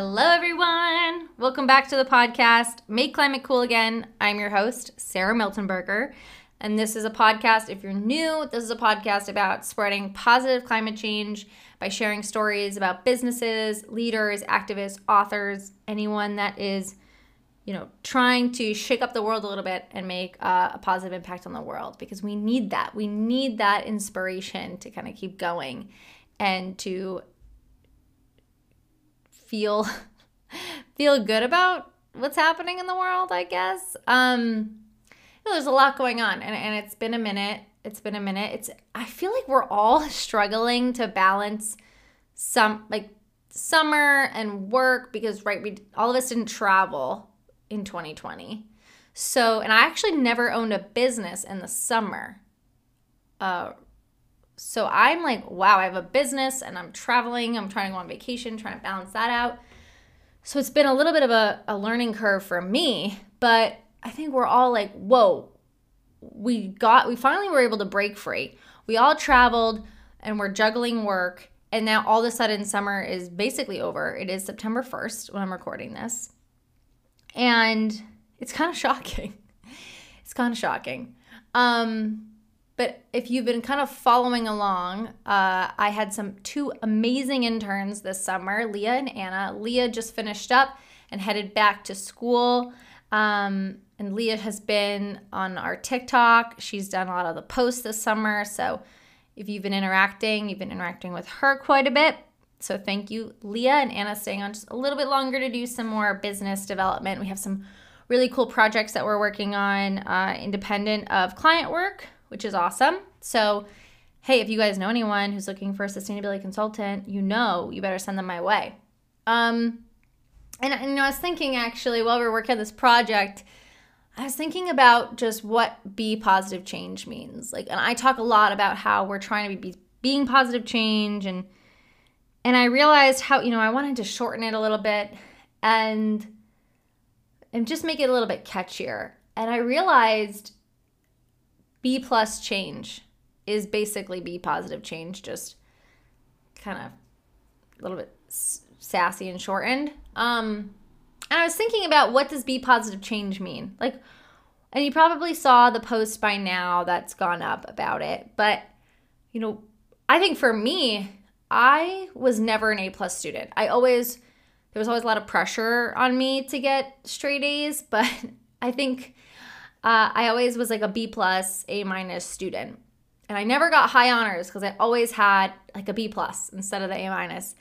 Hello, everyone. Welcome back to the podcast, Make Climate Cool Again. I'm your host, Sarah Miltenberger. And this is a podcast, if you're new, this is a podcast about spreading positive climate change by sharing stories about businesses, leaders, activists, authors, anyone that is, you know, trying to shake up the world a little bit and make uh, a positive impact on the world because we need that. We need that inspiration to kind of keep going and to feel feel good about what's happening in the world, I guess. Um you know, there's a lot going on and, and it's been a minute. It's been a minute. It's I feel like we're all struggling to balance some like summer and work because right we all of us didn't travel in 2020. So, and I actually never owned a business in the summer. Uh so I'm like, wow, I have a business and I'm traveling. I'm trying to go on vacation, trying to balance that out. So it's been a little bit of a, a learning curve for me, but I think we're all like, whoa, we got, we finally were able to break free. We all traveled and we're juggling work. And now all of a sudden, summer is basically over. It is September 1st when I'm recording this. And it's kind of shocking. It's kind of shocking. Um, but if you've been kind of following along, uh, I had some two amazing interns this summer, Leah and Anna. Leah just finished up and headed back to school. Um, and Leah has been on our TikTok. She's done a lot of the posts this summer. So if you've been interacting, you've been interacting with her quite a bit. So thank you, Leah and Anna, staying on just a little bit longer to do some more business development. We have some really cool projects that we're working on, uh, independent of client work which is awesome. So, hey, if you guys know anyone who's looking for a sustainability consultant, you know you better send them my way. Um, and, and you know, I was thinking actually while we are working on this project, I was thinking about just what be positive change means. Like, and I talk a lot about how we're trying to be being positive change, and and I realized how you know I wanted to shorten it a little bit and and just make it a little bit catchier. And I realized B plus change is basically B positive change, just kind of a little bit sassy and shortened. Um, and I was thinking about what does B positive change mean? Like, and you probably saw the post by now that's gone up about it. But, you know, I think for me, I was never an A plus student. I always, there was always a lot of pressure on me to get straight A's, but I think uh, I always was like a B plus, A minus student. And I never got high honors because I always had like a B plus instead of the A minus.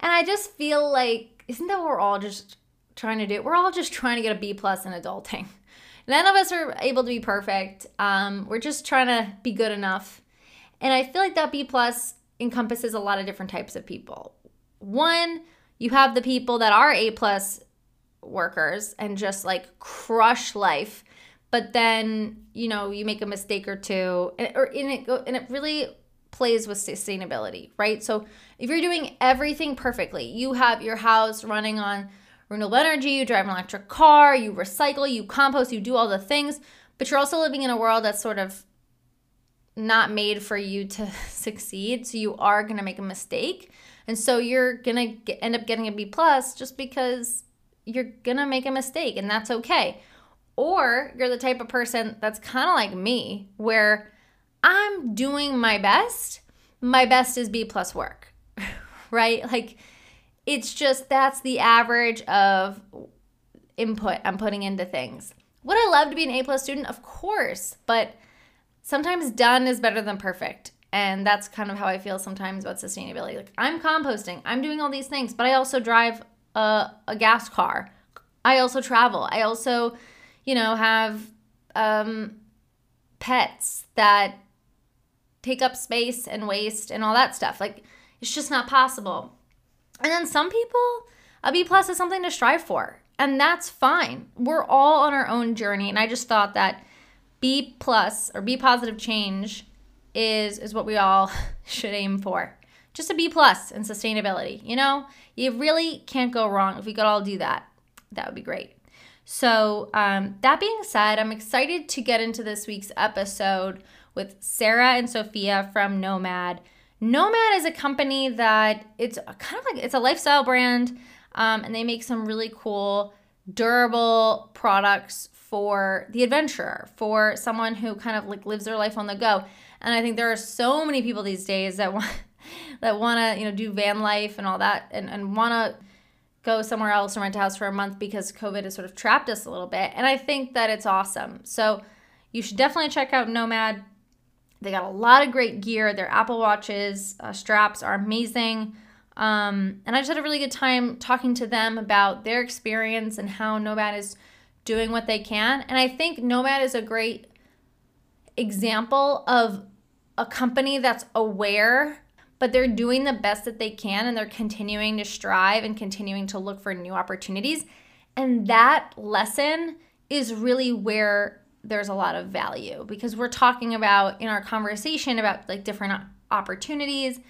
And I just feel like, isn't that what we're all just trying to do? We're all just trying to get a B plus in adulting. None of us are able to be perfect. Um, we're just trying to be good enough. And I feel like that B plus encompasses a lot of different types of people. One, you have the people that are A plus workers and just like crush life but then you know you make a mistake or two and, or it and it really plays with sustainability right? So if you're doing everything perfectly you have your house running on renewable energy you drive an electric car you recycle you compost you do all the things but you're also living in a world that's sort of not made for you to succeed so you are going to make a mistake and so you're going to end up getting a b plus just because you're going to make a mistake and that's okay or you're the type of person that's kind of like me, where I'm doing my best. My best is B plus work, right? Like it's just that's the average of input I'm putting into things. Would I love to be an A plus student? Of course, but sometimes done is better than perfect. And that's kind of how I feel sometimes about sustainability. Like I'm composting, I'm doing all these things, but I also drive a, a gas car. I also travel. I also you know, have um, pets that take up space and waste and all that stuff. Like, it's just not possible. And then some people, a B plus is something to strive for, and that's fine. We're all on our own journey, and I just thought that B plus or B positive change is is what we all should aim for. Just a B plus in sustainability. You know, you really can't go wrong if we could all do that. That would be great. So, um, that being said, I'm excited to get into this week's episode with Sarah and Sophia from Nomad. Nomad is a company that it's kind of like it's a lifestyle brand. Um, and they make some really cool, durable products for the adventurer, for someone who kind of like lives their life on the go. And I think there are so many people these days that want that want to, you know, do van life and all that and, and want to go somewhere else and rent a house for a month because COVID has sort of trapped us a little bit. And I think that it's awesome. So you should definitely check out Nomad. They got a lot of great gear. Their Apple Watches, uh, straps are amazing. Um, and I just had a really good time talking to them about their experience and how Nomad is doing what they can. And I think Nomad is a great example of a company that's aware but they're doing the best that they can and they're continuing to strive and continuing to look for new opportunities. And that lesson is really where there's a lot of value because we're talking about in our conversation about like different opportunities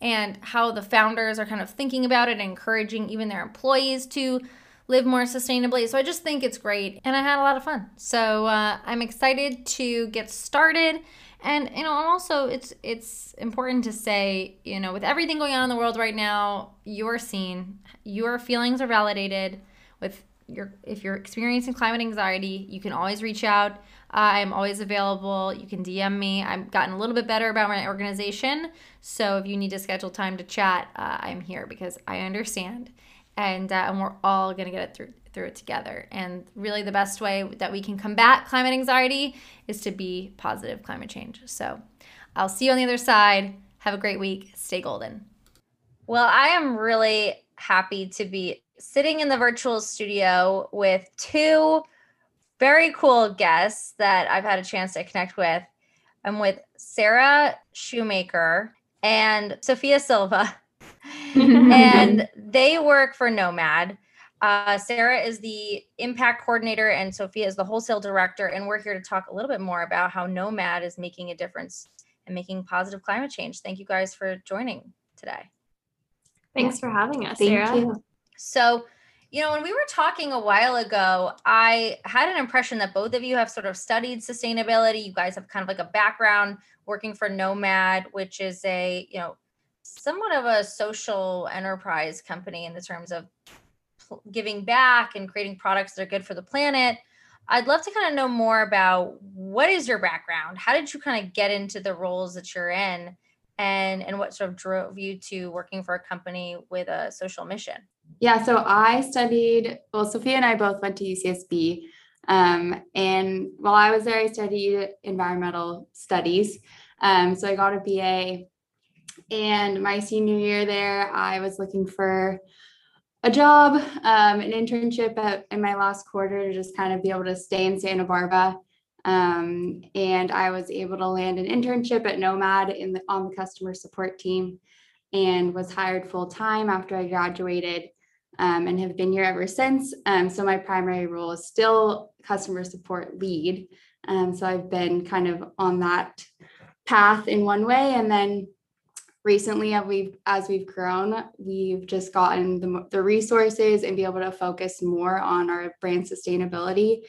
and how the founders are kind of thinking about it encouraging even their employees to live more sustainably. So I just think it's great and I had a lot of fun. So uh, I'm excited to get started and you know also it's it's important to say you know with everything going on in the world right now you're seen your feelings are validated. With your if you're experiencing climate anxiety you can always reach out. I'm always available. You can dm me. I've gotten a little bit better about my organization. So if you need to schedule time to chat uh, i'm here because i understand. And, uh, and we're all to get it through through it together. And really, the best way that we can combat climate anxiety is to be positive climate change. So I'll see you on the other side. Have a great week. Stay golden. Well, I am really happy to be sitting in the virtual studio with two very cool guests that I've had a chance to connect with. I'm with Sarah Shoemaker and Sophia Silva. and they work for Nomad. Uh, Sarah is the impact coordinator and Sophia is the wholesale director. And we're here to talk a little bit more about how Nomad is making a difference and making positive climate change. Thank you guys for joining today. Thanks for having us, Thank Sarah. You. So, you know, when we were talking a while ago, I had an impression that both of you have sort of studied sustainability. You guys have kind of like a background working for Nomad, which is a, you know, somewhat of a social enterprise company in the terms of giving back and creating products that are good for the planet. I'd love to kind of know more about what is your background? How did you kind of get into the roles that you're in? And, and what sort of drove you to working for a company with a social mission? Yeah, so I studied, well, Sophia and I both went to UCSB. Um, and while I was there, I studied environmental studies. Um, so I got a BA. And my senior year there, I was looking for a job, um, an internship at, in my last quarter to just kind of be able to stay in Santa Barbara. Um, and I was able to land an internship at Nomad in the, on the customer support team and was hired full time after I graduated um, and have been here ever since. Um, so my primary role is still customer support lead. Um, so I've been kind of on that path in one way. And then recently as we've as we've grown we've just gotten the, the resources and be able to focus more on our brand sustainability.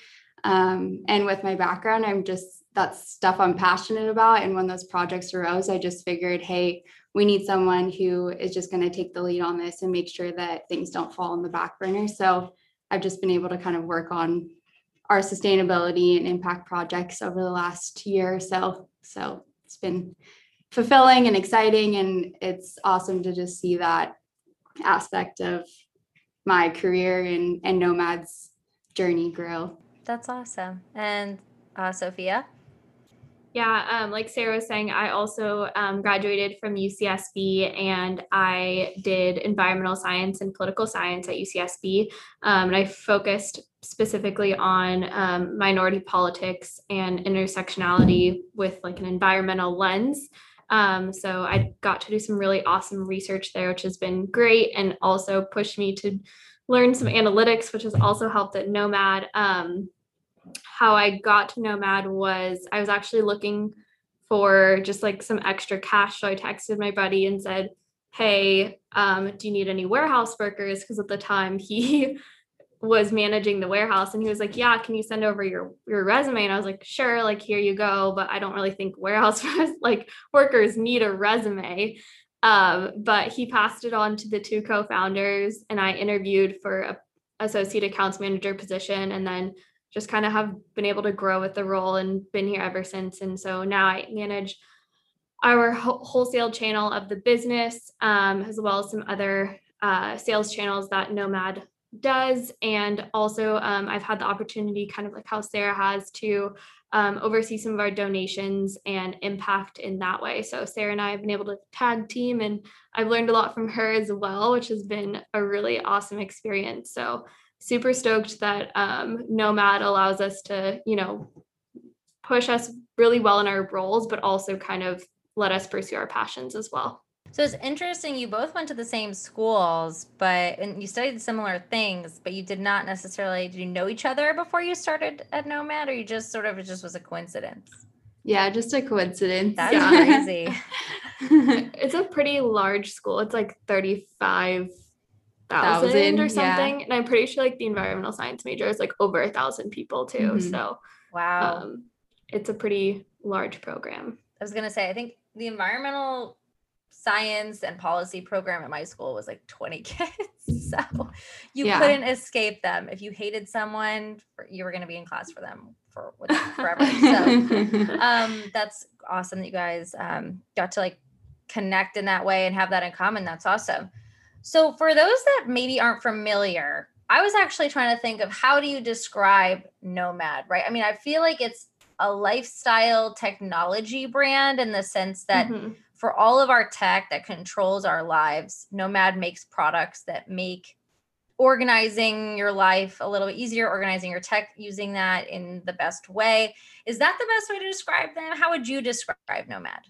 Um, and with my background i'm just that's stuff i'm passionate about. And when those projects arose i just figured hey we need someone who is just going to take the lead on this and make sure that things don't fall on the back burner. So i've just been able to kind of work on our sustainability and impact projects over the last year or so. So it's been fulfilling and exciting and it's awesome to just see that aspect of my career and and nomads journey grow that's awesome and uh, sophia yeah, um, like Sarah was saying, I also um, graduated from UCSB and I did environmental science and political science at UCSB. Um, and I focused specifically on um, minority politics and intersectionality with like an environmental lens. Um, so I got to do some really awesome research there, which has been great and also pushed me to learn some analytics, which has also helped at Nomad. Um, how I got to Nomad was I was actually looking for just like some extra cash. So I texted my buddy and said, Hey, um, do you need any warehouse workers? Because at the time he was managing the warehouse and he was like yeah can you send over your your resume? And i was like sure like here you go. But i don't really think warehouse like workers need a resume. Um, but he passed it on to the two co-founders, and I interviewed for a associate accounts manager position, and then just kind of have been able to grow with the role and been here ever since. And so now I manage our wholesale channel of the business, um, as well as some other uh, sales channels that Nomad does. And also, um, I've had the opportunity, kind of like how Sarah has, to um, oversee some of our donations and impact in that way. So, Sarah and I have been able to tag team, and I've learned a lot from her as well, which has been a really awesome experience. So, super stoked that um, Nomad allows us to, you know, push us really well in our roles, but also kind of let us pursue our passions as well. So it's interesting. You both went to the same schools, but and you studied similar things, but you did not necessarily. Did you know each other before you started at Nomad, or you just sort of it just was a coincidence? Yeah, just a coincidence. That's yeah. crazy. it's a pretty large school. It's like thirty-five thousand or something, yeah. and I'm pretty sure like the environmental science major is like over a thousand people too. Mm-hmm. So wow, um, it's a pretty large program. I was gonna say, I think the environmental science and policy program at my school was like 20 kids. So you yeah. couldn't escape them. If you hated someone, you were going to be in class for them for forever. so um, that's awesome that you guys um, got to like connect in that way and have that in common. That's awesome. So for those that maybe aren't familiar, I was actually trying to think of how do you describe Nomad, right? I mean, I feel like it's a lifestyle technology brand in the sense that mm-hmm for all of our tech that controls our lives, Nomad makes products that make organizing your life a little bit easier, organizing your tech using that in the best way. Is that the best way to describe them? How would you describe Nomad?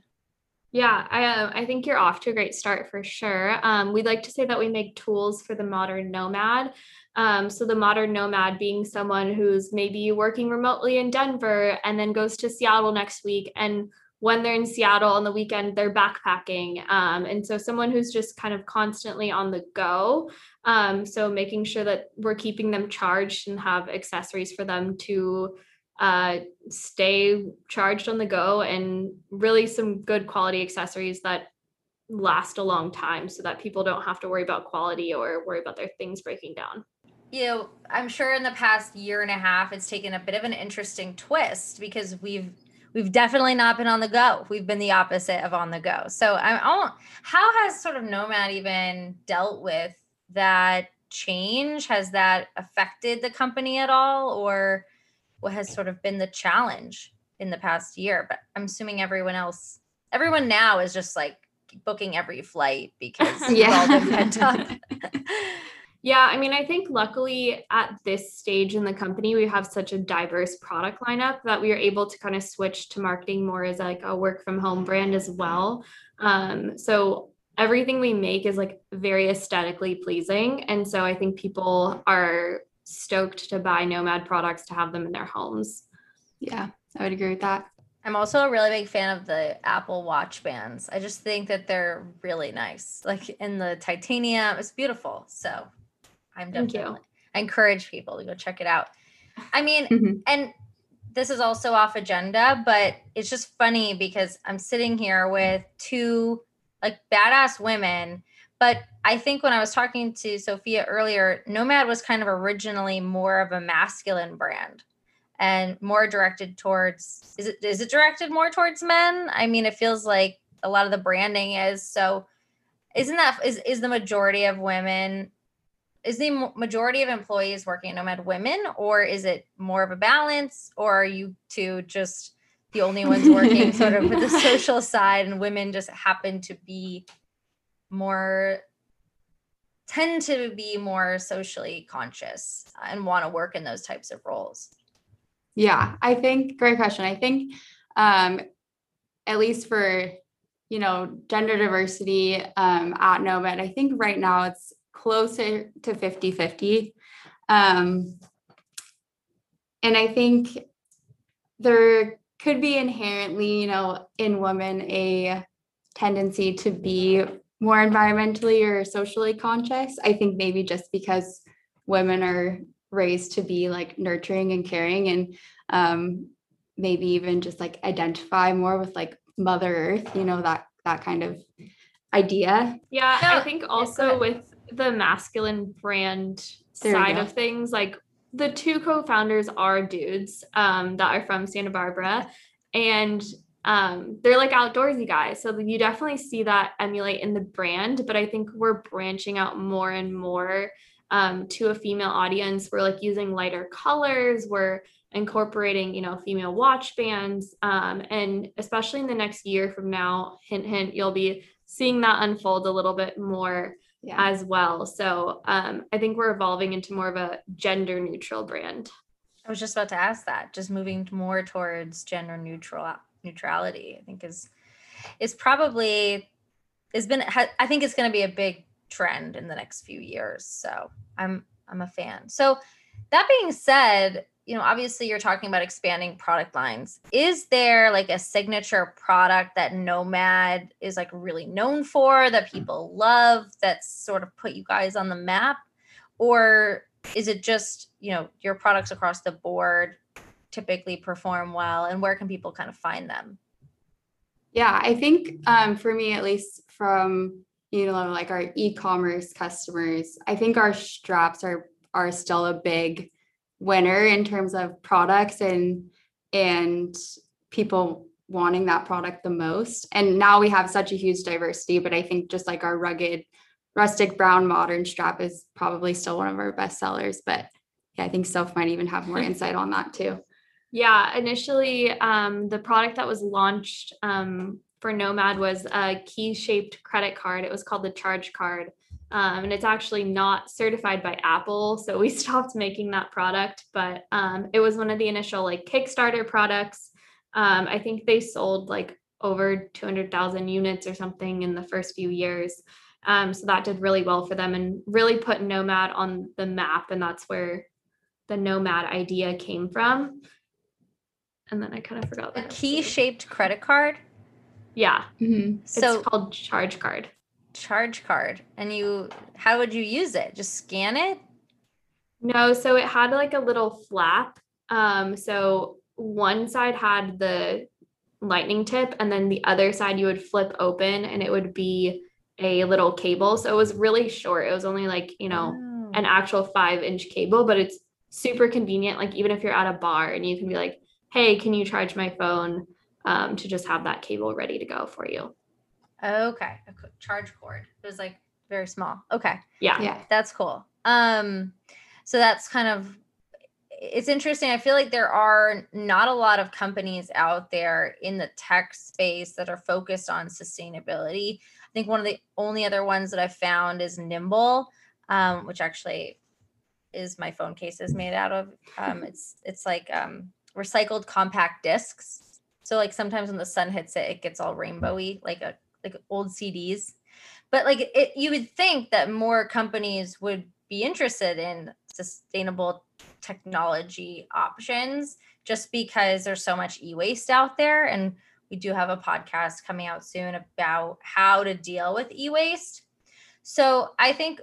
Yeah, I, uh, I think you're off to a great start for sure. Um, we'd like to say that we make tools for the modern nomad. Um, so, the modern nomad being someone who's maybe working remotely in Denver and then goes to Seattle next week and when they're in Seattle on the weekend, they're backpacking. Um, and so someone who's just kind of constantly on the go. Um, so making sure that we're keeping them charged and have accessories for them to uh, stay charged on the go and really some good quality accessories that last a long time so that people don't have to worry about quality or worry about their things breaking down you know, I'm sure in the past year and a half, it's taken a bit of an interesting twist because we've we've definitely not been on the go. We've been the opposite of on the go. So I'm how has sort of Nomad even dealt with that change? Has that affected the company at all? Or what has sort of been the challenge in the past year? But I'm assuming everyone else, everyone now is just like booking every flight because yeah. all been pent up. Yeah, I mean, I think luckily at this stage in the company, we have such a diverse product lineup that we are able to kind of switch to marketing more as like a work from home brand as well. Um, so everything we make is like very aesthetically pleasing. And so I think people are stoked to buy Nomad products to have them in their homes. Yeah, I would agree with that. I'm also a really big fan of the Apple Watch bands. I just think that they're really nice. Like in the titanium, it's beautiful. So I'm Thank definitely. You. I encourage people to go check it out. I mean, mm-hmm. and this is also off agenda, but it's just funny because I'm sitting here with two like badass women. But I think when I was talking to Sophia earlier, Nomad was kind of originally more of a masculine brand and more directed towards is it is it directed more towards men? I mean, it feels like a lot of the branding is so isn't that is is the majority of women is the majority of employees working at Nomad women, or is it more of a balance, or are you two just the only ones working sort of with the social side, and women just happen to be more tend to be more socially conscious and want to work in those types of roles? Yeah, I think great question. I think um, at least for you know gender diversity um, at Nomad, I think right now it's closer to 50 50. Um, and I think there could be inherently, you know, in women a tendency to be more environmentally or socially conscious. I think maybe just because women are raised to be like nurturing and caring and um, maybe even just like identify more with like mother earth you know that that kind of idea. Yeah, No, I think also with the masculine brand There side of things, like the two co-founders are dudes um, that are from Santa Barbara, and um, they're like outdoorsy guys. So you definitely see that emulate in the brand. But I think we're branching out more and more um, to a female audience. We're like using lighter colors. We're incorporating, you know, female watch bands, um, and especially in the next year from now, hint hint, you'll be seeing that unfold a little bit more Yeah. as well. So um, I think we're evolving into more of a gender neutral brand. I was just about to ask that. Just moving more towards gender neutral neutrality, I think is is probably has been. I think it's going to be a big trend in the next few years. So I'm I'm a fan. So that being said, you know, obviously you're talking about expanding product lines. Is there like a signature product that Nomad is like really known for that people love that's sort of put you guys on the map? Or is it just, you know, your products across the board typically perform well and where can people kind of find them? Yeah, I think um, for me, at least from you know like our e-commerce customers, I think our straps are are still a big winner in terms of products and and people wanting that product the most. And now we have such a huge diversity, but I think just like our rugged rustic brown modern strap is probably still one of our best sellers. But yeah, I think Soph might even have more insight on that too. Yeah, initially, um, the product that was launched um, for Nomad was a key shaped credit card. It was called the Charge Card. Um, and it's actually not certified by Apple. So we stopped making that product, but um, it was one of the initial like Kickstarter products. Um, I think they sold like over 200,000 units or something in the first few years. Um, so that did really well for them and really put Nomad on the map. And that's where the Nomad idea came from and then I kind of forgot A the key rest of it. shaped credit card. Yeah, Mhm. So it's called Charge Card. Charge card. And you how would you use it? Just scan it? No, so it had like a little flap. Um, so one side had the lightning tip, and then the other side you would flip open, and it would be a little cable. So it was really short. It was only like you know Oh. an actual five inch cable, but it's super convenient. Like even if you're at a bar and you can be like, "Hey, can you charge my phone?" Um, to just have that cable ready to go for you. Okay. A charge cord. It was like very small. Okay. Yeah. Yeah. That's cool. Um, so that's kind of it's interesting. I feel like there are not a lot of companies out there in the tech space that are focused on sustainability. I think one of the only other ones that I've found is Nimble, um, which actually is my phone case is made out of. Um, it's it's like um, recycled compact discs. So like sometimes when the sun hits it, it gets all rainbowy, like a like old CDs. But like it, you would think that more companies would be interested in sustainable technology options just because there's so much e-waste out there and we do have a podcast coming out soon about how to deal with e-waste so i think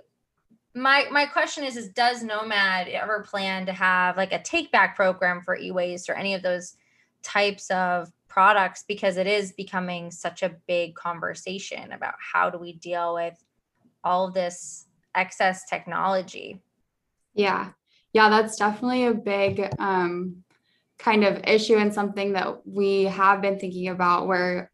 my my question is is does nomad ever plan to have like a take back program for e-waste or any of those types of products because it is becoming such a big conversation about how do we deal with all this excess technology Yeah. Yeah, that's definitely a big um, kind of issue and something that we have been thinking about where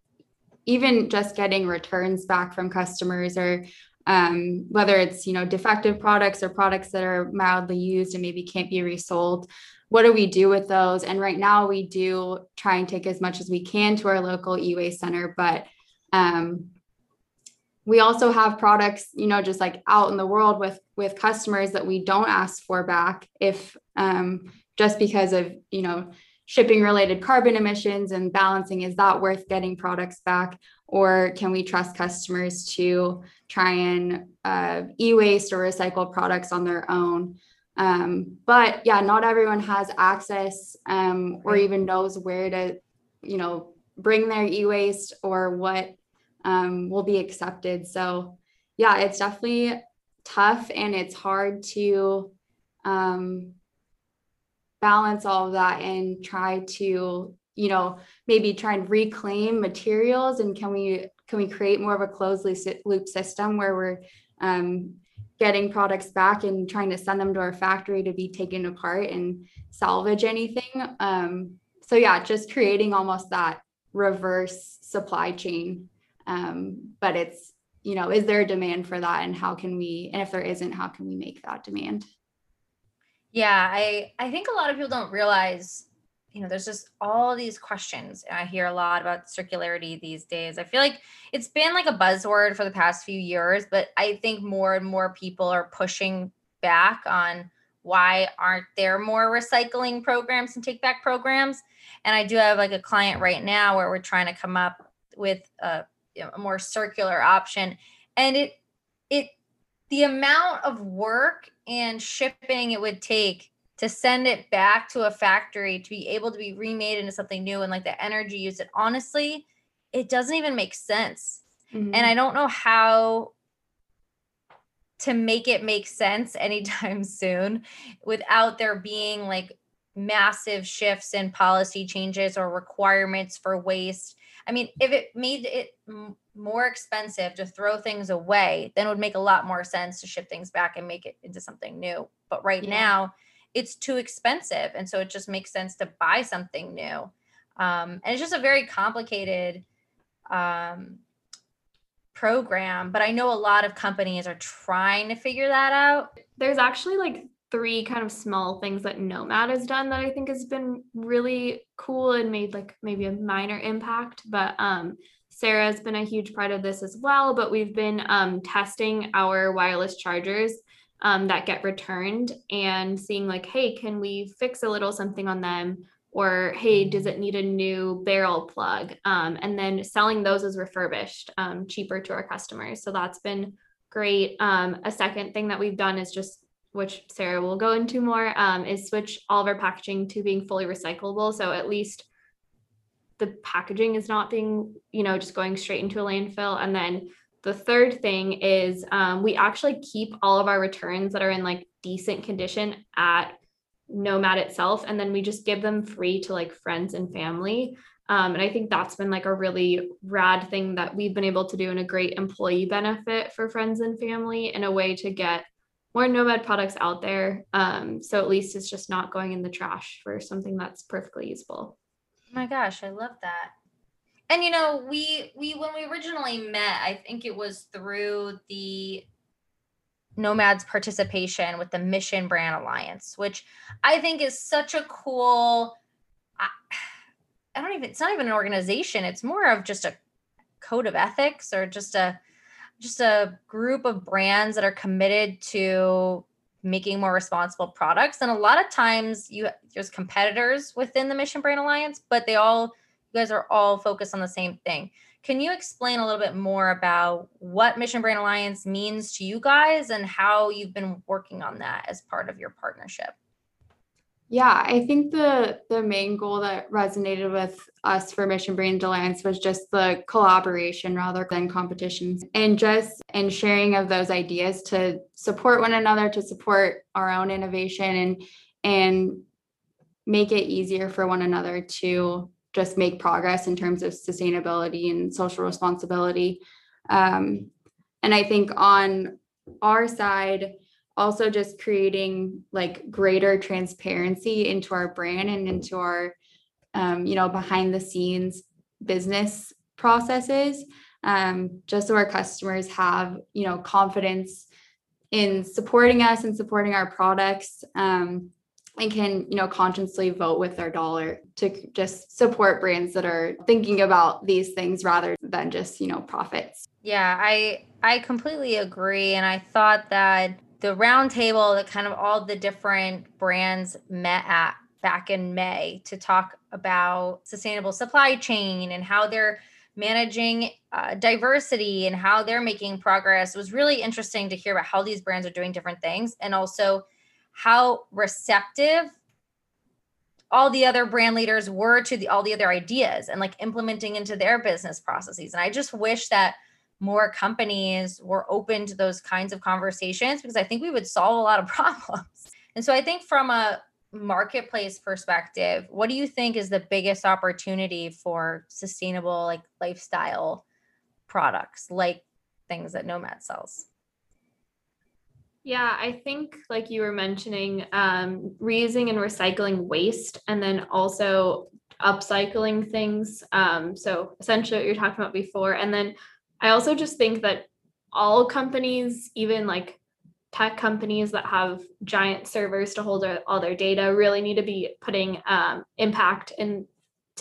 even just getting returns back from customers or um, whether it's, you know, defective products or products that are mildly used and maybe can't be resold, what do we do with those? And right now we do try and take as much as we can to our local e-waste center, but um, we also have products you know just like out in the world with with customers that we don't ask for back if um, just because of you know shipping related carbon emissions and balancing is that worth getting products back or can we trust customers to try and uh, e-waste or recycle products on their own um, but yeah not everyone has access um, or even knows where to you know bring their e-waste or what um, will be accepted. So yeah, it's definitely tough and it's hard to um, balance all of that and try to, you know, maybe try and reclaim materials and can we can we create more of a closed loop system where we're um, getting products back and trying to send them to our factory to be taken apart and salvage anything. Um, so yeah, just creating almost that reverse supply chain. Um, but it's, you know, is there a demand for that and how can we, and if there isn't, how can we make that demand? Yeah, I I think a lot of people don't realize you know, there's just all these questions. I hear a lot about circularity these days. I feel like it's been like a buzzword for the past few years, but I think more and more people are pushing back on why aren't there more recycling programs and take back programs. And I do have like a client right now where we're trying to come up with a, you know, a more circular option. And it, it, the amount of work and shipping it would take to send it back to a factory to be able to be remade into something new and like the energy used it honestly it doesn't even make sense mm-hmm. and i don't know how to make it make sense anytime soon without there being like massive shifts in policy changes or requirements for waste i mean if it made it more expensive to throw things away then it would make a lot more sense to ship things back and make it into something new but right yeah. now it's too expensive. And so it just makes sense to buy something new. Um, and it's just a very complicated um, program, but I know a lot of companies are trying to figure that out. There's actually like three kind of small things that Nomad has done that I think has been really cool and made like maybe a minor impact. But um, Sarah's been a huge part of this as well. But we've been um, testing our wireless chargers um, that get returned and seeing like, hey, can we fix a little something on them? Or hey, does it need a new barrel plug? Um, and then selling those as refurbished, um, cheaper to our customers. So that's been great. Um, a second thing that we've done is just which Sarah will go into more, um, is switch all of our packaging to being fully recyclable. So at least the packaging is not being, you know, just going straight into a landfill. And then the third thing is um, we actually keep all of our returns that are in like decent condition at Nomad itself, and then we just give them free to like friends and family. Um, and I think that's been like a really rad thing that we've been able to do and a great employee benefit for friends and family in a way to get more Nomad products out there. Um, so at least it's just not going in the trash for something that's perfectly usable. Oh my gosh, I love that and you know we we when we originally met i think it was through the nomads participation with the mission brand alliance which i think is such a cool I, I don't even it's not even an organization. It's more of just a code of ethics or just a just a group of brands that are committed to making more responsible products. And a lot of times you there's competitors within the mission brand alliance but they all you guys are all focused on the same thing. Can you explain a little bit more about what Mission Brand Alliance means to you guys and how you've been working on that as part of your partnership? Yeah, I think the the main goal that resonated with us for Mission Brand Alliance was just the collaboration rather than competitions and just and sharing of those ideas to support one another, to support our own innovation and and make it easier for one another to just make progress in terms of sustainability and social responsibility. Um, and I think on our side, also just creating like greater transparency into our brand and into our, um, you know, behind the scenes business processes, um, just so our customers have, you know, confidence in supporting us and supporting our products. Um, and can you know consciously vote with their dollar to just support brands that are thinking about these things rather than just you know profits. Yeah i i completely agree. And i thought that the roundtable that kind of all the different brands met at back in may to talk about sustainable supply chain and how they're managing uh, diversity and how they're making progress it was really interesting to hear about how these brands are doing different things and also how receptive all the other brand leaders were to the all the other ideas and like implementing into their business processes and i just wish that more companies were open to those kinds of conversations because i think we would solve a lot of problems and so i think from a marketplace perspective what do you think is the biggest opportunity for sustainable like lifestyle products like things that Nomad sells? Yeah, I think like you were mentioning, um, reusing and recycling waste, and then also upcycling things. Um, so essentially, what you're talking about before, and then I also just think that all companies, even like tech companies that have giant servers to hold all their data, really need to be putting um, impact into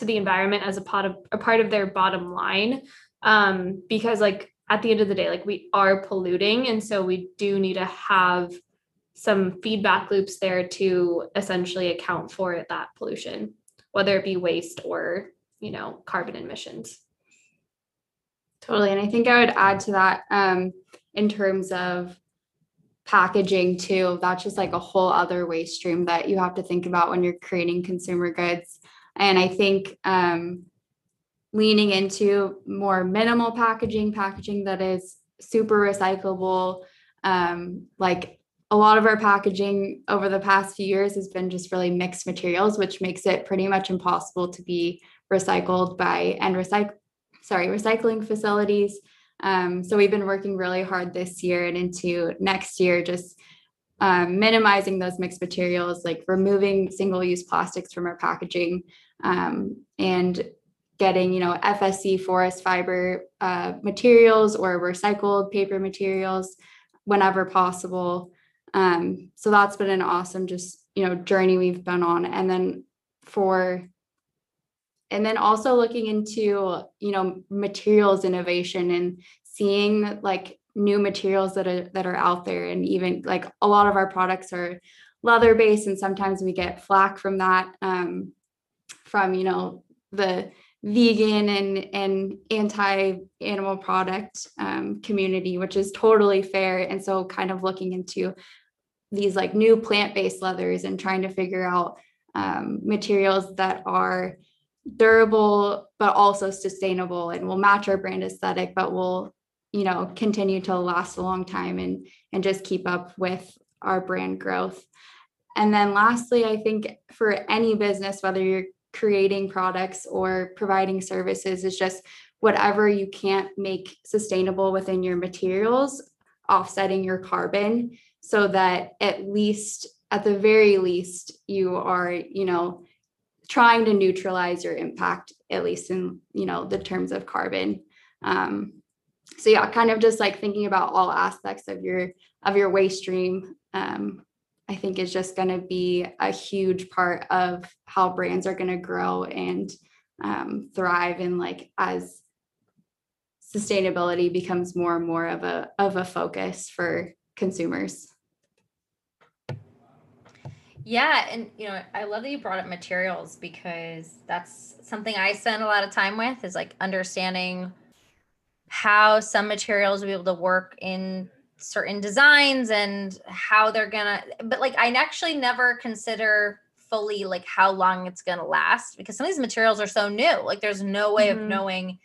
the environment as a part of a part of their bottom line. Um, because like at the end of the day, like we are polluting, and so we do need to have some feedback loops there to essentially account for that pollution, whether it be waste or you know carbon emissions. Totally. And I think I would add to that um, in terms of packaging too. That's just like a whole other waste stream that you have to think about when you're creating consumer goods. And I think um, leaning into more minimal packaging, packaging that is super recyclable, um, like a lot of our packaging over the past few years has been just really mixed materials, which makes it pretty much impossible to be recycled by and recycle sorry, recycling facilities. Um, so we've been working really hard this year and into next year, just um, minimizing those mixed materials, like removing single-use plastics from our packaging, um, and getting, you know, FSC forest fiber uh, materials or recycled paper materials whenever possible. Um, so that's been an awesome, just you know, journey we've been on. And then for and then also looking into you know materials innovation and seeing like new materials that are that are out there and even like a lot of our products are leather based and sometimes we get flack from that um, from you know the vegan and and anti animal product um, community which is totally fair. And so kind of looking into these like new plant based leathers and trying to figure out um, materials that are durable but also sustainable and will match our brand aesthetic but will you know continue to last a long time and and just keep up with our brand growth. And then lastly i think for any business whether you're creating products or providing services is just whatever you can't make sustainable within your materials offsetting your carbon so that at least at the very least you are you know trying to neutralize your impact at least in you know the terms of carbon. Um, so yeah kind of just like thinking about all aspects of your of your waste stream um, i think is just going to be a huge part of how brands are going to grow and um, thrive and like as sustainability becomes more and more of a of a focus for consumers. Yeah, and you know, I love that you brought up materials because that's something I spend a lot of time with is like understanding how some materials will be able to work in certain designs and how they're gonna but like I actually never consider fully like how long it's gonna last because some of these materials are so new. Like there's no way mm-hmm. of knowing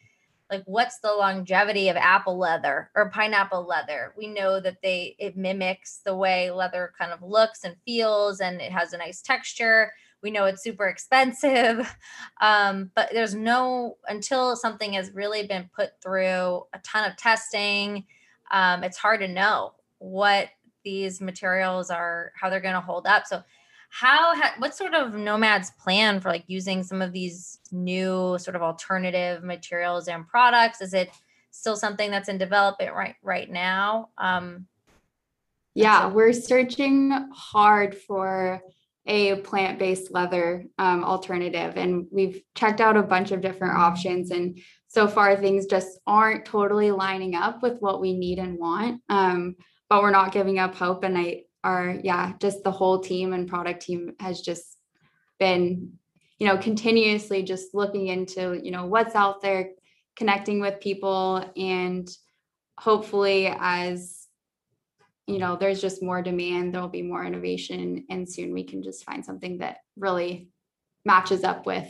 like what's the longevity of apple leather or pineapple leather we know that they it mimics the way leather kind of looks and feels and it has a nice texture we know it's super expensive um, but there's no until something has really been put through a ton of testing um, it's hard to know what these materials are how they're going to hold up. So how ha- what sort of nomads plan for like using some of these new sort of alternative materials and products? Is it still something that's in development right right now? Um yeah we're searching hard for a plant-based leather um, alternative and we've checked out a bunch of different options and so far things just aren't totally lining up with what we need and want um, but we're not giving up hope. And i are, yeah just the whole team and product team has just been you know continuously just looking into you know what's out there connecting with people and hopefully as you know there's just more demand there'll be more innovation and soon we can just find something that really matches up with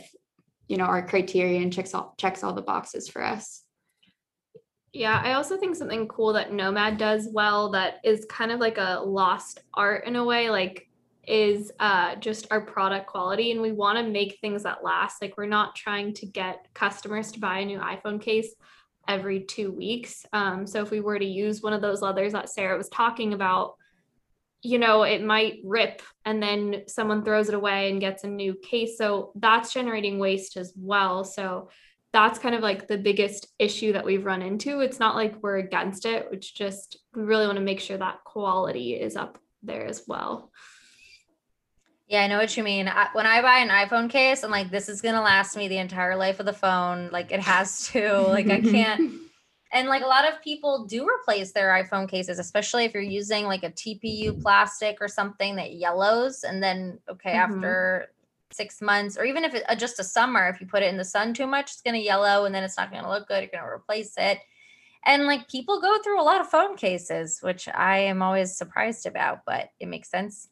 you know our criteria and checks all checks all the boxes for us yeah, I also think something cool that Nomad does well that is kind of like a lost art in a way, like is uh, just our product quality. And we want to make things that last. Like we're not trying to get customers to buy a new iPhone case every two weeks. Um, so if we were to use one of those leathers that Sarah was talking about, you know, it might rip and then someone throws it away and gets a new case. So that's generating waste as well. So that's kind of like the biggest issue that we've run into. It's not like we're against it, it's just we really want to make sure that quality is up there as well. Yeah, I know what you mean. I, when I buy an iPhone case, I'm like, this is gonna last me the entire life of the phone. Like it has to. Like I can't. and like a lot of people do replace their iPhone cases, especially if you're using like a TPU plastic or something that yellows, and then okay, mm-hmm. after six months, or even if it's uh, just a summer, if you put it in the sun too much, it's gonna yellow, and then it's not gonna look good. You're gonna replace it. And like people go through a lot of phone cases, which I am always surprised about, but it makes sense.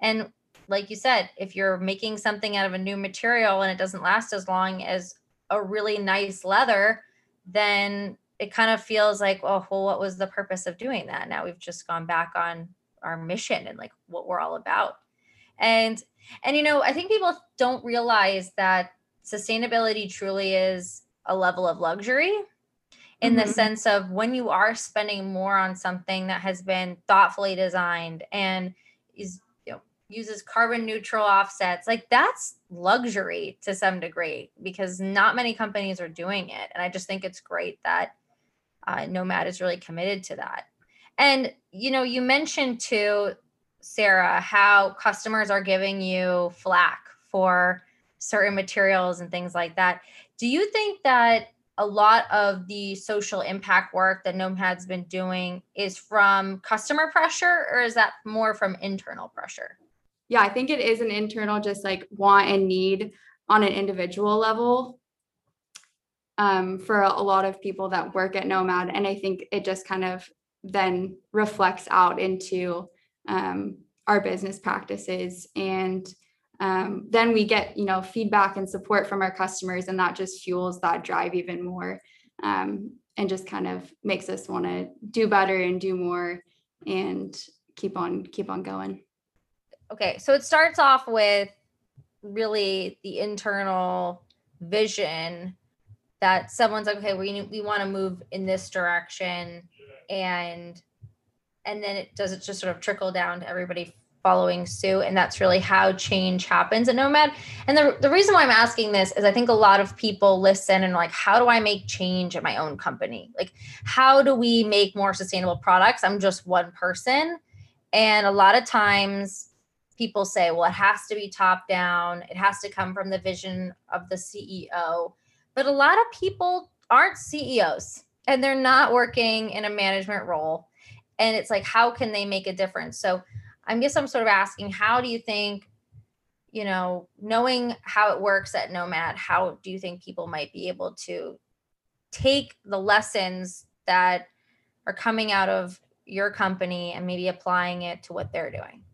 And like you said, if you're making something out of a new material and it doesn't last as long as a really nice leather, then it kind of feels like, oh, well, what was the purpose of doing that? Now we've just gone back on our mission and like what we're all about. And and you know, I think people don't realize that sustainability truly is a level of luxury in mm-hmm. the sense of when you are spending more on something that has been thoughtfully designed and is you know uses carbon neutral offsets like that's luxury to some degree because not many companies are doing it and i just think it's great that uh, nomad is really committed to that. And you know you mentioned too sarah how customers are giving you flack for certain materials and things like that. Do you think that a lot of the social impact work that nomad's been doing is from customer pressure or is that more from internal pressure? Yeah, I think it is an internal, just like want and need on an individual level um, for a lot of people that work at Nomad. And I think it just kind of then reflects out into um, our business practices. And um, then we get, you know, feedback and support from our customers, and that just fuels that drive even more um, and just kind of makes us want to do better and do more and keep on keep on going okay, so it starts off with really the internal vision that someone's like, okay, we we want to move in this direction, and and then it does it just sort of trickle down to everybody following suit and that's really how change happens at nomad. And the, the reason why i'm asking this is i think a lot of people listen and like how do i make change at my own company? Like how do we make more sustainable products? I'm just one person. And a lot of times people say, well, it has to be top down, it has to come from the vision of the CEO. But a lot of people aren't CEOs and they're not working in a management role. And it's like, how can they make a difference? So I guess I'm sort of asking, how do you think, you know, knowing how it works at Nomad, how do you think people might be able to take the lessons that are coming out of your company and maybe applying it to what they're doing?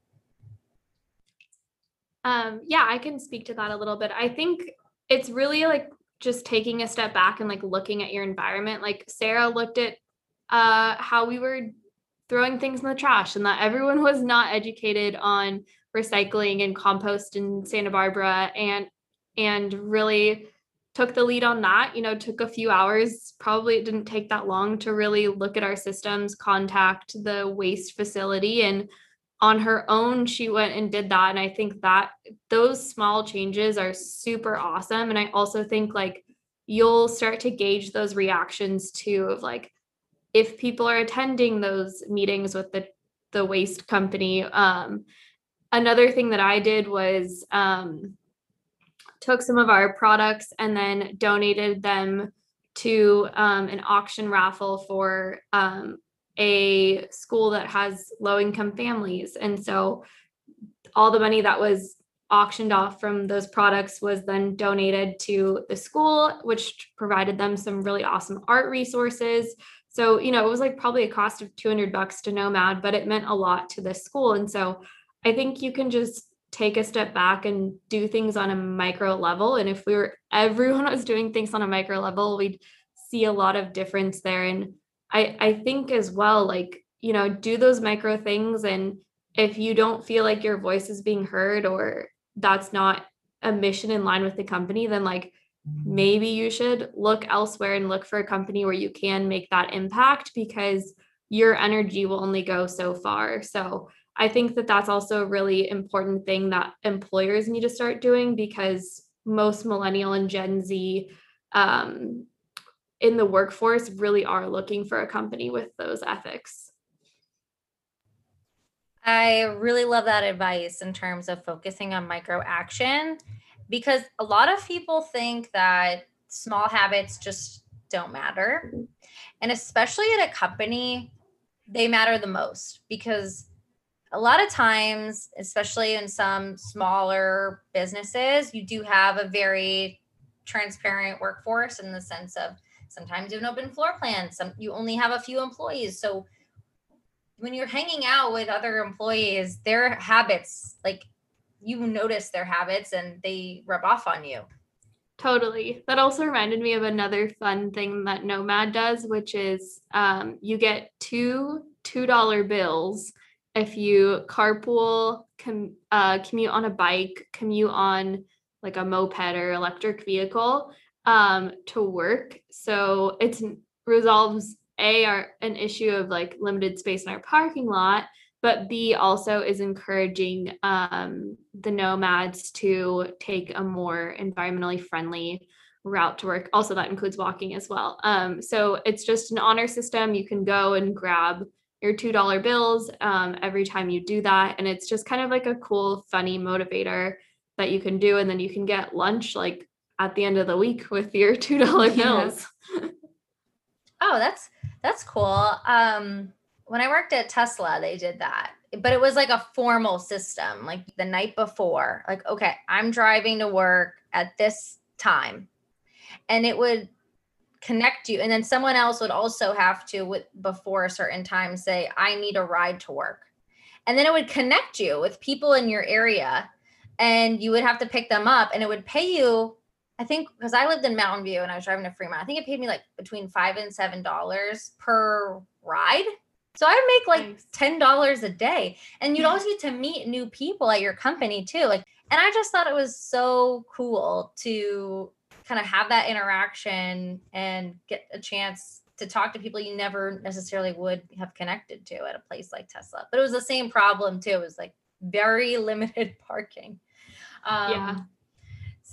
Um, yeah, I can speak to that a little bit. I think it's really like just taking a step back and like looking at your environment. Like Sarah looked at uh, how we were throwing things in the trash and that everyone was not educated on recycling and compost in Santa Barbara and and really took the lead on that you know took a few hours probably it didn't take that long to really look at our systems contact the waste facility and on her own she went and did that and i think that those small changes are super awesome and i also think like you'll start to gauge those reactions too of like if people are attending those meetings with the the waste company um, another thing that i did was um, took some of our products and then donated them to um, an auction raffle for um, a school that has low income families. And so all the money that was auctioned off from those products was then donated to the school, which provided them some really awesome art resources. So, you know, it was like probably a cost of 200 bucks to Nomad, but it meant a lot to this school. And so I think you can just take a step back and do things on a micro level. And if we were, everyone was doing things on a micro level, we'd see a lot of difference there. And I I think as well like you know do those micro things and if you don't feel like your voice is being heard or that's not a mission in line with the company then like maybe you should look elsewhere and look for a company where you can make that impact because your energy will only go so far. So I think that that's also a really important thing that employers need to start doing because most millennial and Gen Z um, in the workforce really are looking for a company with those ethics. I really love that advice in terms of focusing on micro action because a lot of people think that small habits just don't matter. And especially at a company, they matter the most because a lot of times, especially in some smaller businesses, you do have a very transparent workforce in the sense of sometimes you have an open floor plan, some you only have a few employees. So when you're hanging out with other employees, their habits, like you notice their habits and they rub off on you. Totally. That also reminded me of another fun thing that Nomad does, which is um, you get two $2 bills if you carpool, com- uh, commute on a bike, commute on like a moped or electric vehicle um, to work. So it resolves a our an issue of like limited space in our parking lot, but B also is encouraging um, the nomads to take a more environmentally friendly route to work. Also, that includes walking as well. Um, so it's just an honor system. You can go and grab your $2 bills um, every time you do that. And it's just kind of like a cool, funny motivator that you can do. And then you can get lunch like at the end of the week with your $2 bills. oh, that's that's cool. Um, when I worked at Tesla, they did that, but it was like a formal system. Like the night before, like, okay, I'm driving to work at this time. And it would connect you. And then someone else would also have to, with, before a certain time, say, I need a ride to work. And then it would connect you with people in your area and you would have to pick them up and it would pay you I think because I lived in Mountain View and I was driving to Fremont, I think it paid me like between five and seven dollars per ride. So I would make like ten dollars a day, and you'd always get to meet new people at your company too. Like, and I just thought it was so cool to kind of have that interaction and get a chance to talk to people you never necessarily would have connected to at a place like Tesla. But it was the same problem too. It was like very limited parking. Um, yeah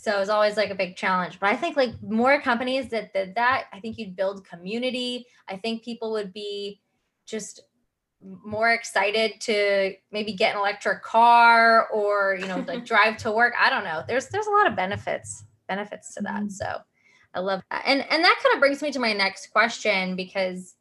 so it's always like a big challenge. But I think like more companies that did that, I think you'd build community. I think people would be just more excited to maybe get an electric car or you know like drive to work. I don't know. There's there's a lot of benefits benefits to that. Mm-hmm. So I love that. And and that kind of brings me to my next question because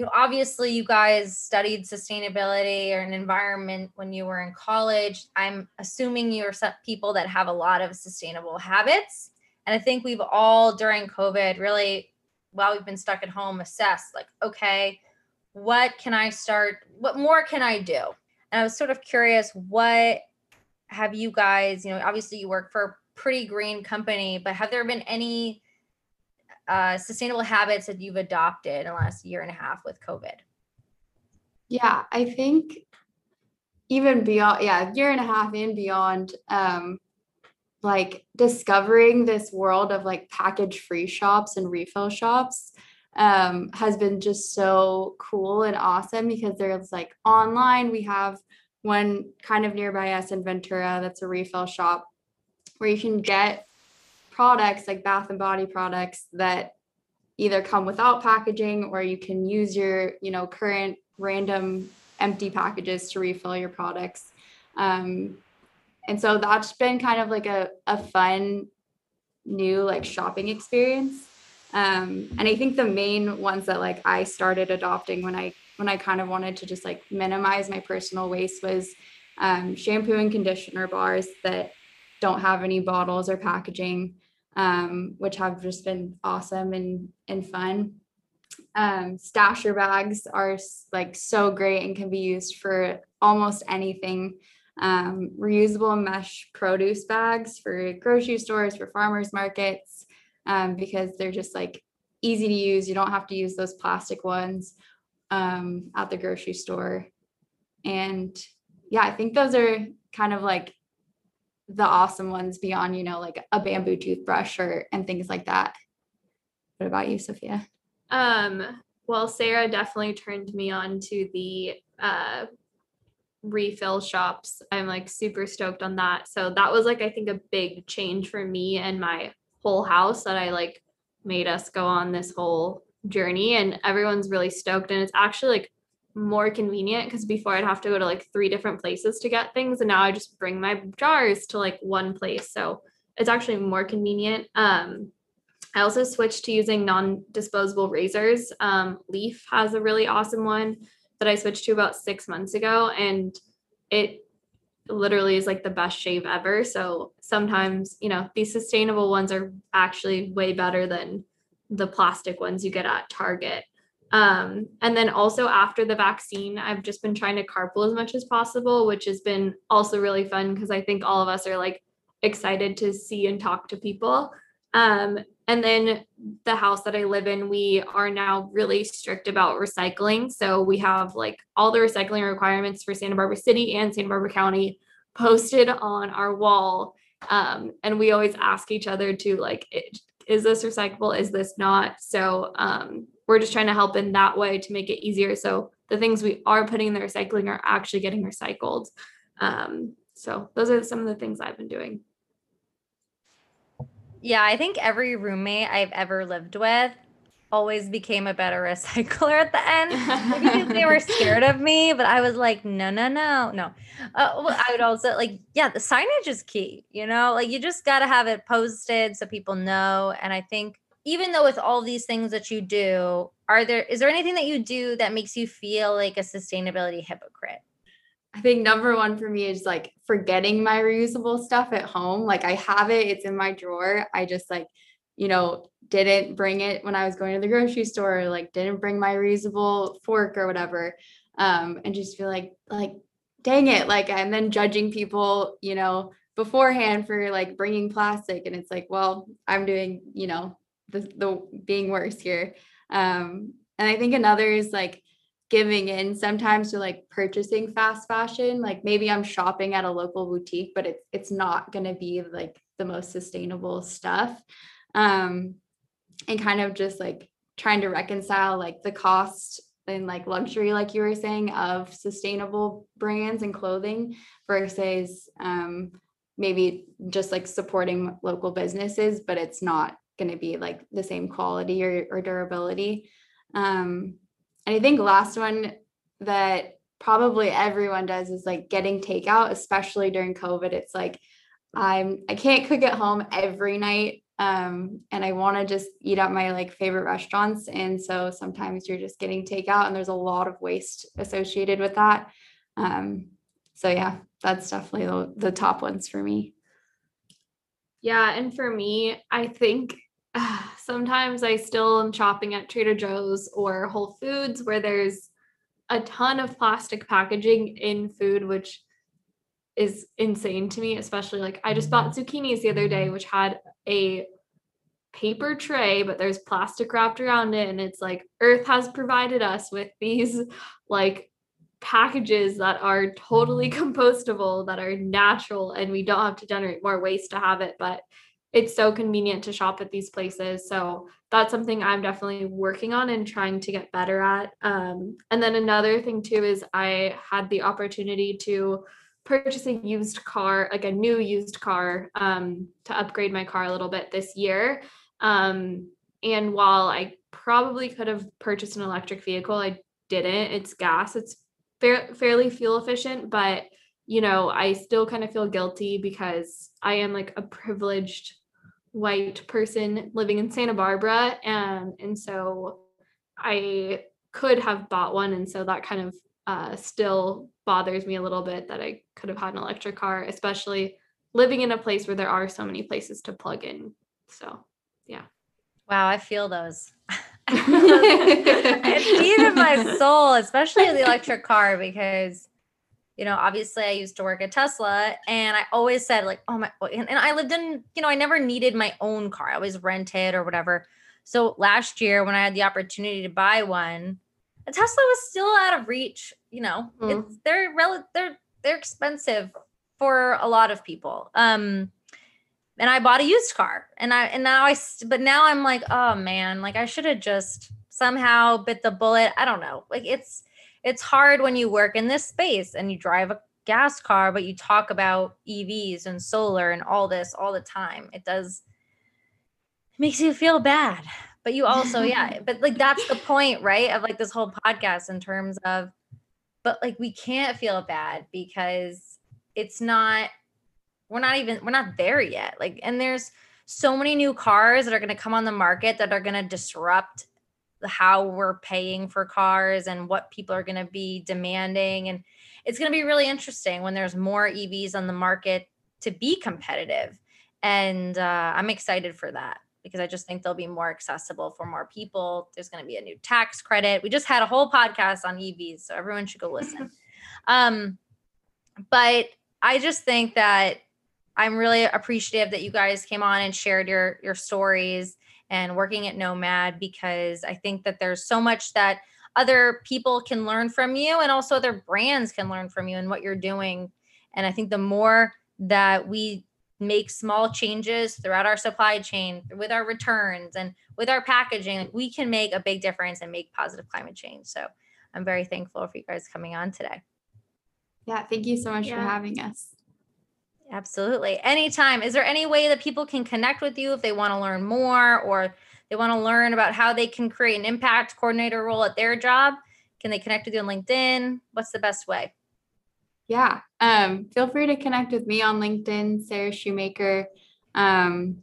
you know, obviously you guys studied sustainability or an environment when you were in college. I'm assuming you're people that have a lot of sustainable habits. And I think we've all during COVID really, while we've been stuck at home, assessed like, okay, what can I start? What more can I do? And I was sort of curious, what have you guys, you know, obviously you work for a pretty green company, but have there been any uh, sustainable habits that you've adopted in the last year and a half with COVID? Yeah, I think even beyond, yeah, year and a half and beyond, um, like discovering this world of like package free shops and refill shops um, has been just so cool and awesome because there's like online, we have one kind of nearby us in Ventura that's a refill shop where you can get products like bath and body products that either come without packaging or you can use your you know current random empty packages to refill your products. Um, and so that's been kind of like a, a fun new like shopping experience. Um, and i think the main ones that like i started adopting when i when i kind of wanted to just like minimize my personal waste was um, shampoo and conditioner bars that don't have any bottles or packaging um, which have just been awesome and and fun. Um, stasher bags are like so great and can be used for almost anything. Um, reusable mesh produce bags for grocery stores, for farmers markets, um, because they're just like easy to use. You don't have to use those plastic ones um, at the grocery store. And yeah, I think those are kind of like the awesome ones beyond, you know, like a bamboo toothbrush or and things like that. What about you, Sofia? Um, well, Sarah definitely turned me on to the uh, refill shops. I'm like super stoked on that. So that was like I think a big change for me and my whole house that I like made us go on this whole journey and everyone's really stoked and it's actually like more convenient because before I'd have to go to like three different places to get things and now I just bring my jars to like one place. So it's actually more convenient. Um I also switched to using non-disposable razors. Um, Leaf has a really awesome one that I switched to about six months ago, and it literally is like the best shave ever. So sometimes, you know, these sustainable ones are actually way better than the plastic ones you get at Target. Um, and then also after the vaccine, I've just been trying to carpool as much as possible, which has been also really fun because I think all of us are like excited to see and talk to people. Um, and then the house that I live in, we are now really strict about recycling. So we have like all the recycling requirements for Santa Barbara City and Santa Barbara County posted on our wall. Um, and we always ask each other to like, is this recyclable? Is this not? So um, we're just trying to help in that way to make it easier. So the things we are putting in the recycling are actually getting recycled. Um, so those are some of the things I've been doing. Yeah, I think every roommate I've ever lived with always became a better recycler at the end. Maybe they were scared of me, but I was like, no, no, no, no. Uh, well, I would also like, yeah, the signage is key. You know, like you just got to have it posted so people know. And I think even though with all these things that you do, are there is there anything that you do that makes you feel like a sustainability hypocrite? I think number one for me is like forgetting my reusable stuff at home. Like I have it, it's in my drawer. I just like, you know, didn't bring it when I was going to the grocery store, like didn't bring my reusable fork or whatever. Um, and just feel like, like, dang it. Like, and then judging people, you know, beforehand for like bringing plastic. And it's like, well, I'm doing, you know, the, the being worse here. Um, and I think another is like, giving in sometimes to like purchasing fast fashion like maybe i'm shopping at a local boutique but it's it's not going to be like the most sustainable stuff um and kind of just like trying to reconcile like the cost and like luxury like you were saying of sustainable brands and clothing versus um maybe just like supporting local businesses but it's not going to be like the same quality or, or durability um and I think last one that probably everyone does is like getting takeout, especially during COVID. It's like I'm I can't cook at home every night. Um, and I want to just eat at my like favorite restaurants. And so sometimes you're just getting takeout and there's a lot of waste associated with that. Um, so yeah, that's definitely the, the top ones for me. Yeah, and for me, I think sometimes I still am shopping at Trader Joe's or Whole Foods where there's a ton of plastic packaging in food, which is insane to me, especially like I just bought mm-hmm. zucchinis the other day, which had a paper tray, but there's plastic wrapped around it. And it's like Earth has provided us with these like packages that are totally compostable, that are natural, and we don't have to generate more waste to have it. But it's so convenient to shop at these places. So that's something I'm definitely working on and trying to get better at. Um, and then another thing too is I had the opportunity to purchase a used car, like a new used car, um, to upgrade my car a little bit this year. Um, and while I probably could have purchased an electric vehicle, I didn't. It's gas. It's fa- fairly fuel efficient, but you know, I still kind of feel guilty because I am like a privileged white person living in Santa Barbara. And, and so I could have bought one. And so that kind of uh, still bothers me a little bit that I could have had an electric car, especially living in a place where there are so many places to plug in. So, yeah. Wow, I feel those. it's deep in my soul, especially the electric car, because you know, obviously I used to work at Tesla and I always said like, oh my, and, and I lived in, you know, I never needed my own car. I always rented or whatever. So last year when I had the opportunity to buy one, a Tesla was still out of reach. You know, mm. it's they're rel- they're they're expensive for a lot of people. Um, and I bought a used car, and I and now I but now I'm like, oh man, like I should have just somehow bit the bullet. I don't know. Like it's it's hard when you work in this space and you drive a gas car, but you talk about EVs and solar and all this all the time. It does it makes you feel bad. But you also, yeah, but like that's the point, right? Of like this whole podcast in terms of but like we can't feel bad because it's not we're not even we're not there yet like and there's so many new cars that are going to come on the market that are going to disrupt how we're paying for cars and what people are going to be demanding and it's going to be really interesting when there's more evs on the market to be competitive and uh, i'm excited for that because i just think they'll be more accessible for more people. There's going to be a new tax credit. We just had a whole podcast on evs so everyone should go listen. Um, but i just think that I'm really appreciative that you guys came on and shared your your stories and working at Nomad because I think that there's so much that other people can learn from you and also other brands can learn from you and what you're doing. And I think the more that we make small changes throughout our supply chain with our returns and with our packaging, we can make a big difference and make positive climate change. So I'm very thankful for you guys coming on today. Yeah, thank you so much yeah. for having us. Absolutely. Anytime. Is there any way that people can connect with you if they want to learn more or they want to learn about how they can create an impact coordinator role at their job? Can they connect with you on LinkedIn? What's the best way? Yeah. Um, feel free to connect with me on LinkedIn, Sarah Shoemaker. Um,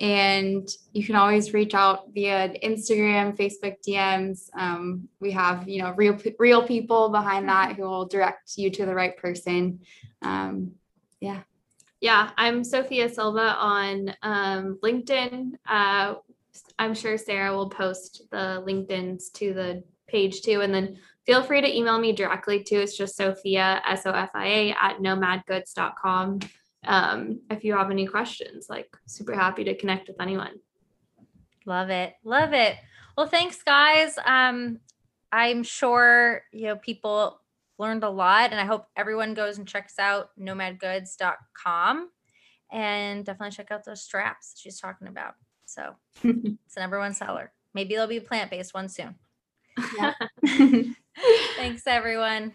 and you can always reach out via Instagram, Facebook DMs. Um, we have, you know, real real people behind that who will direct you to the right person. Um, yeah. Yeah, I'm Sofia Silva on um, LinkedIn. Uh, I'm sure Sarah will post the LinkedIn's to the page too. And then feel free to email me directly too. It's just Sofia, S O F I A, at nomadgoods.com. Um, if you have any questions, like super happy to connect with anyone. Love it. Love it. Well, thanks, guys. Um, I'm sure you know people learned a lot and I hope everyone goes and checks out nomadgoods.com and definitely check out those straps she's talking about. So it's the number one seller. Maybe there'll be a plant-based one soon. Yeah. Thanks everyone.